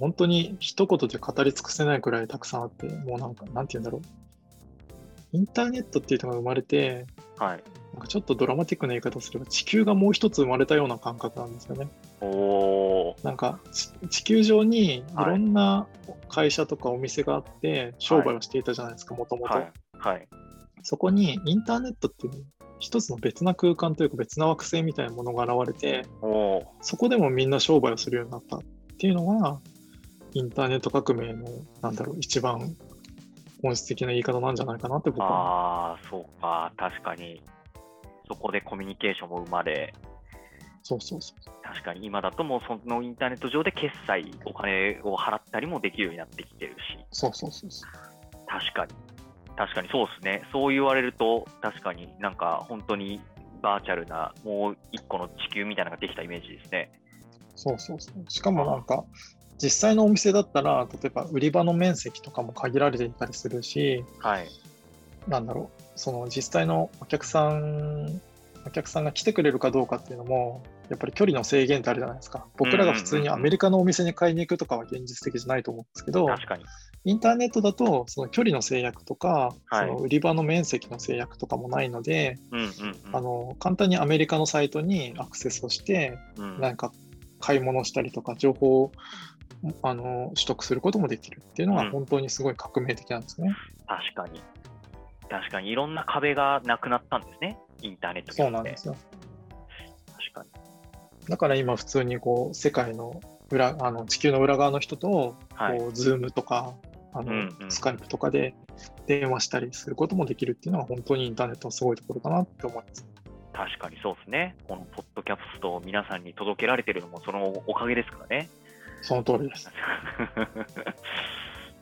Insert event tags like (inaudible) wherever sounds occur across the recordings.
本当に一言で語り尽くせないくらいたくさんあって、もうなんか、なんて言うんだろう。インターネットっていうのが生まれて、はい。なんかちょっとドラマティックな言い方をすれば、地球がもう一つ生まれたような感覚なんですよね。おー。なんかち地球上にいろんな会社とかお店があって商売をしていたじゃないですか、もともと。そこにインターネットっていう一つの別な空間というか別な惑星みたいなものが現れて。そこでもみんな商売をするようになったっていうのが、インターネット革命の、なんだろう、一番本質的な言い方なんじゃないかなって僕は。ああ、そうか。確かに。そこでコミュニケーションも生まれ、そうそうそう。確かに今だともうそのインターネット上で決済、お金を払ったりもできるようになってきてるし、そうそうそうそう。確かに。確かにそうですね。そう言われると、確かになんか本当にバーチャルなもう一個の地球みたいなのができたイメージですね。そうそうそう。しかもなんか、実際のお店だったら、例えば売り場の面積とかも限られていたりするし、はい。なんだろう、その実際のお客さん、お客さんが来てくれるかどうかっていうのも、やっぱり距離の制限ってあるじゃないですか。僕らが普通にアメリカのお店に買いに行くとかは現実的じゃないと思うんですけど、確かに。インターネットだと、その距離の制約とか、はいその売り場の面積の制約とかもないので、うんうんうん。あの簡単にアメリカのサイトにアクセスをして、うんなんか買い物したりとか、情報をあの取得することもできるっていうのうんが本当にすごい革命的なんですね。確かに。確かにいろんな壁がなくなったんですね。インターネットそうなんですよ。確かに。だから今普通にこう世界の裏あの地球の裏側の人とこはい。う、ズームとかあの、うんうんスカイプとかで電話したりすることもできるっていうのは本当にインターネットのすごいところかなって思います。確かにそうですね。このポッドキャストを皆さんに届けられてるのもそのおかげですからね。その通りです。(laughs)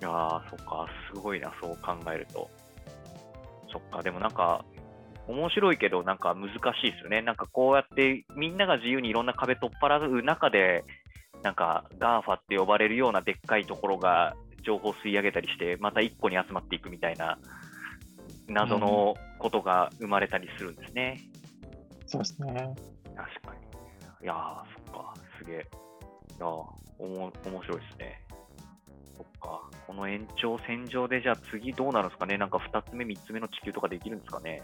いやー、そっか、すごいな、そう考えると。そっか、でもなんか、面白いけど、なんか難しいですよね。なんかこうやってみんなが自由にいろんな壁取っ払う中で、なんか GAFA って呼ばれるようなでっかいところが情報を吸い上げたりして、また一個に集まっていくみたいな謎のことが生まれたりするんですね。そうですね。確かに。いやー、そっか、すげえ。いやー、おも面白いですね。そっか、この延長線上で、じゃあ次どうなるんですかね、なんか2つ目、3つ目の地球とかできるんですかね？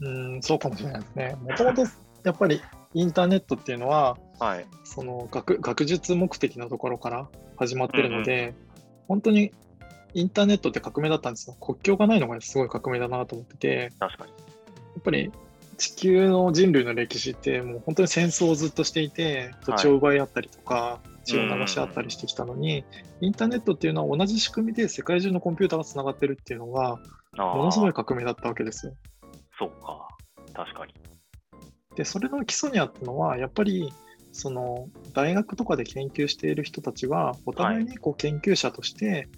うん、そうかもしれないですね。もともとやっぱりインターネットっていうのは、はい。その学学術目的のところから始まってるので、本当にインターネットって革命だったんですよ。国境がないのがすごい革命だなと思ってて、確かに。やっぱり地球の人類の歴史ってもう本当に戦争をずっとしていて、土地を奪い合ったりとか、血を流し合ったりしてきたのに、インターネットっていうのは同じ仕組みで世界中のコンピューターがつながってるっていうのが、ものすごい革命だったわけですよ。そうか。確かに。で、それの基礎にあったのは、やっぱり、その大学とかで研究している人たちは、お互いにこう研究者として、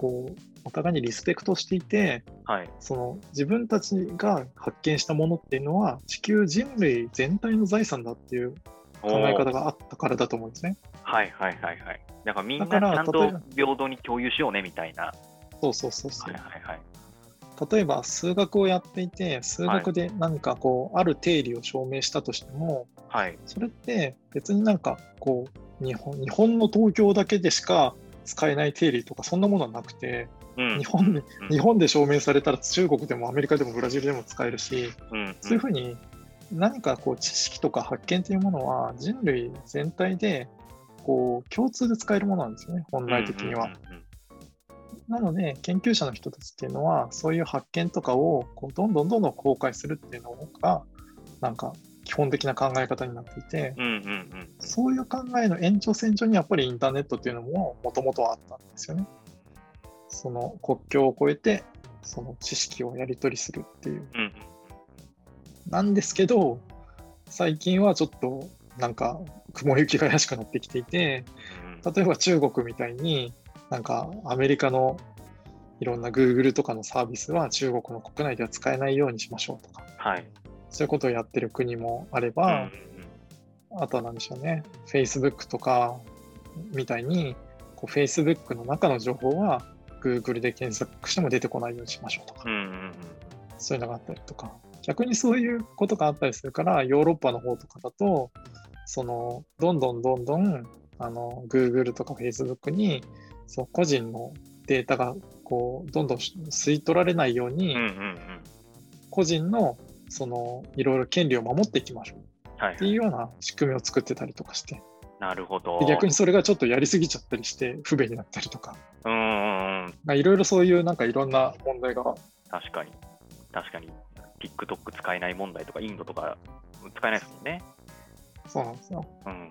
こうお互いにリスペクトしていて、はい。その自分たちが発見したものっていうのは、地球人類全体の財産だっていう考え方があったからだと思うんですね。はいはいはいはい。だからみんなちゃんと平等に共有しようねみたいな。そうそうそうそうはい。はいはい。例えば数学をやっていて、数学で何かこう、ある定理を証明したとしても、はい。それって別になんかこう日本、日本の東京だけでしか使えない定理とかそんなものはなくて、うん。日本でうん。日本で証明されたら中国でもアメリカでもブラジルでも使えるし、うん。そういうふうに何かこう知識とか発見というものは人類全体でこう共通で使えるものなんですよね、本来的には。うんうんうんうん。なので、研究者の人たちっていうのは、そういう発見とかをこうどんどんどんどん公開するっていうのが、なんか基本的な考え方になっていて、うんうんうんうんそういう考えの延長線上にやっぱりインターネットっていうのももともとあったんですよね。その国境を越えて、その知識をやり取りするっていう。うんうんなんですけど、最近はちょっとなんか雲行きが怪しくなってきていて、うん例えば中国みたいになんかアメリカのいろんな Google とかのサービスは中国の国内では使えないようにしましょうとか、はい。そういうことをやってる国もあれうんば、うんあとは何でしょうね、Facebook とかみたいにこう Facebook の中の情報は Google で検索しても出てこないようにしましょうとか、そういうのがあったりとか、逆にそういうことがあったりするから、ヨーロッパの方とかだと、そのどんどんどんどんあの Google とか Facebook にそう個人のデータがこうどんどん吸い取られないように。個人のそのいろいろ権利を守っていきましょうはいっていうような仕組みを作ってたりとかしてなるほど。で逆にそれがちょっとやりすぎちゃったりして不便になったりとかうんうんうん。まあいろいろそういうなんかいろんな問題が確かに。確かに。TikTok 使えない問題とか、インドとか使えないですもんね。そうなんですようん。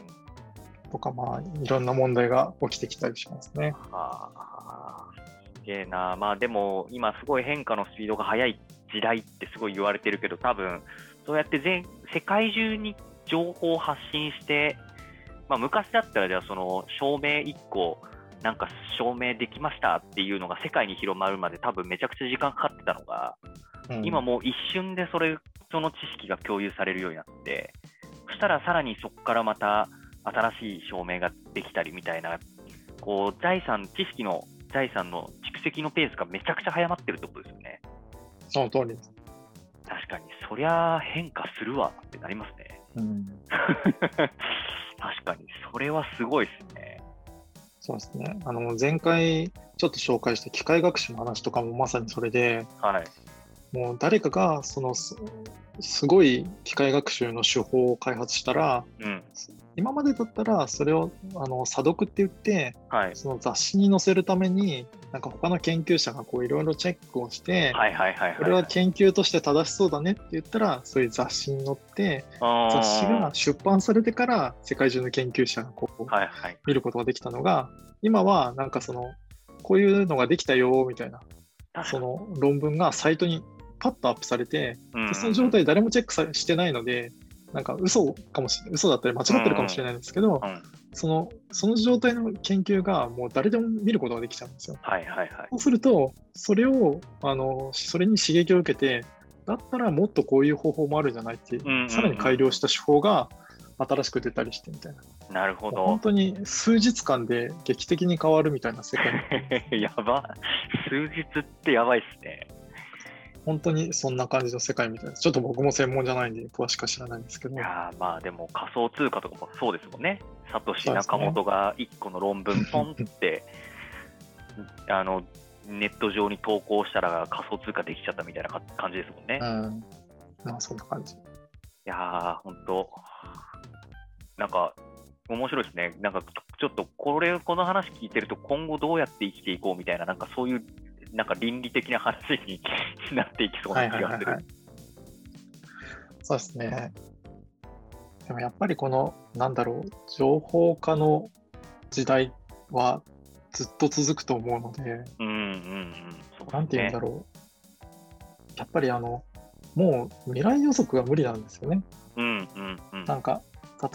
とかまあいろんな問題が起きてきたりしますね。ああ、すげえな。まあでも、今すごい変化のスピードが速い時代ってすごい言われてるけど、多分そうやって全世界中に情報を発信して、まあ、昔だったらじゃあその証明1個、なんか証明できましたっていうのが世界に広まるまで多分めちゃくちゃ時間かかってたのが、うん今もう一瞬でそれその知識が共有されるようになって、そしたらさらにそこからまた新しい証明ができたりみたいな、こう財産、知識の財産の蓄積のペースがめちゃくちゃ早まってるってことですよね。その通りです。確かに、そりゃ変化するわってなりますね。うん、(laughs) 確かに、それはすごいですね。そうですね。あの前回ちょっと紹介した機械学習の話とかもまさにそれで、はい。もう誰かがそのすすごい機械学習の手法を開発したら、うん。今までだったらそれをあの査読って言って、はい。その雑誌に載せるために、なんか他の研究者がこういろいろチェックをして。これは研究として正しそうだねって言ったら、そういう雑誌に載って、雑雑誌が出版されてから世界中の研究者がこうはいはい。見ることができたのが、今はなんかその、こういうのができたよみたいな、その論文がサイトにパッとアップされて、その状態誰もチェックさしてないので、なんか嘘かもしれない、嘘だったり間違ってるかもしれないんですけど、うんそのその状態の研究がもう誰でも見ることができちゃうんですよ。はいはいはい。そうすると、それを、あの、それに刺激を受けて、だったらもっとこういう方法もあるんじゃないって、んうんうんさらに改良した手法が新しく出たりしてみたいな。なるほど本。当に数日間で劇的に変わるみたいな世界、(laughs) やば。数日ってやばいっすね。本当にそんな感じの世界みたいです。ちょっと僕も専門じゃないんで、詳しくは知らないんですけどい、やーまあでも仮想通貨とかもそうですもんね。サトシ・中本が1個の論文 (laughs) ポンってあのネット上に投稿したら仮想通貨できちゃったみたいなか感じですもんね。いうん、まあそんな感じ。やー、本当なんか面白いですね。なんかちょっとこれ、この話聞いてると今後どうやって生きていこうみたいな、なんかそういうなんか倫理的な話になっていきそうはない気がするはいはいはい。。そうですね。でもやっぱりこの、なんだろう、情報化の時代はずっと続くと思うので、うんうんうん。そうねなんて言うんだろう。やっぱりあの、もう未来予測が無理なんですよね。うんうんうん。なんか、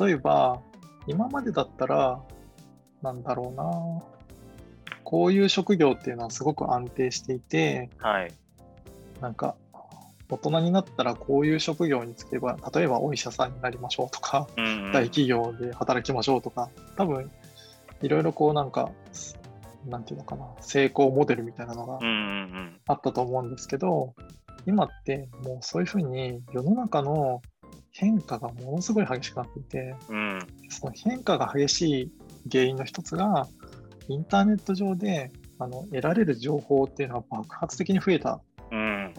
例えば、今までだったら、なんだろうな、こういう職業っていうのはすごく安定していて、はい。なんか、大人になったらこういう職業に就けば、例えばお医者さんになりましょうとか、うんうん大企業で働きましょうとか、多分、いろいろこうなんか、なんていうのかな、成功モデルみたいなのが。あったと思うんですけど、今ってもうそういうふうに世の中の変化がものすごい激しくなっていて、うんその変化が激しい原因の一つが、インターネット上であの得られる情報っていうのが爆発的に増えたうん。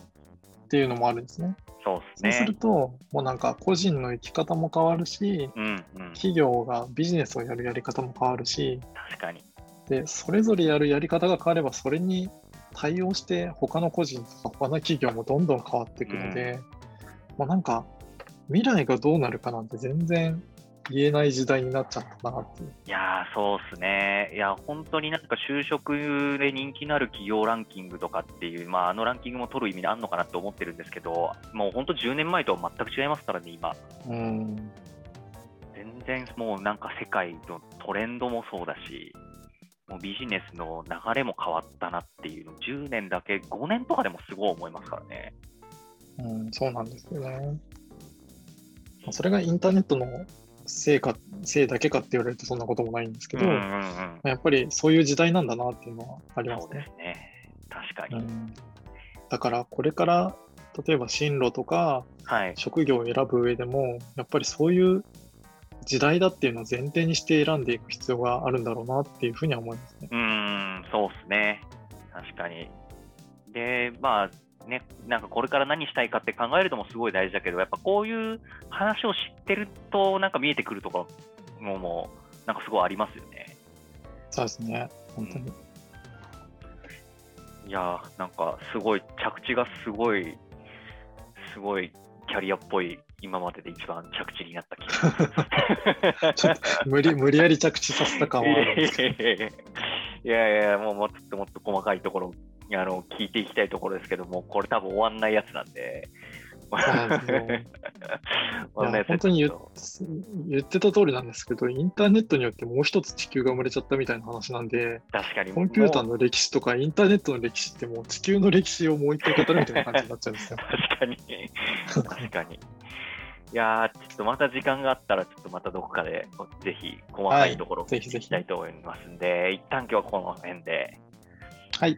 っていうのもあるんですね。そうですね。そうすると、もうなんか個人の生き方も変わるし、うんうん。企業がビジネスをやるやり方も変わるし、確かに。で、それぞれやるやり方が変われば、それに対応して、他の個人とか他の企業もどんどん変わっていくので、まあなんか、未来がどうなるかなんて全然言えない時代になっちゃったなっていやー、そうっすね。いや、本当になんか就職で人気のある企業ランキングとかっていう、まあ、あのランキングも取る意味あるのかなって思ってるんですけど、もう本当10年前とは全く違いますからね、今。うん。全然もうなんか世界のトレンドもそうだし、もうビジネスの流れも変わったなっていうの、10年だけ、5年とかでもすごい思いますからね。うん、そうなんですよね。まあそれがインターネットのせいか、せいだけかって言われるとそんなこともないんですけど、うんうんまうん。あやっぱりそういう時代なんだなっていうのはありますね。すね。確かに。うん、だからこれから例えば進路とかはい。職業を選ぶ上でもやっぱりそういう時代だっていうのを前提にして選んでいく必要があるんだろうなっていうふうには思いますね。うーん、そうですね。確かに。で、まあ、ね、なんかこれから何したいかって考えるのもすごい大事だけど、やっぱこういう話を知ってると、なんか見えてくるところも、もうなんかすごいありますよね。そうですね、本当に。いやー、なんかすごい、着地がすごい、すごいキャリアっぽい、今までで一番着地になった気がすちょっと無理無理やり着地させた感はあるんですけど。(laughs) いやいや、もうもっともっと細かいところあの聞いていきたいところですけども、これ多分終わんないやつなんで。本当に言言ってた通りなんですけど、インターネットによってもう一つ地球が生まれちゃったみたいな話なんで、確かにコンピューターの歴史とかインターネットの歴史ってもう地球の歴史をもう一回語るみたいな感じになっちゃうんですよ。(laughs) 確かに。確かに。いやー、ちょっとまた時間があったら、ちょっとまたどこかで、ぜひ細かいところをぜひぜひ聞きたいと思いますんで、一旦今日はこの辺で。はい。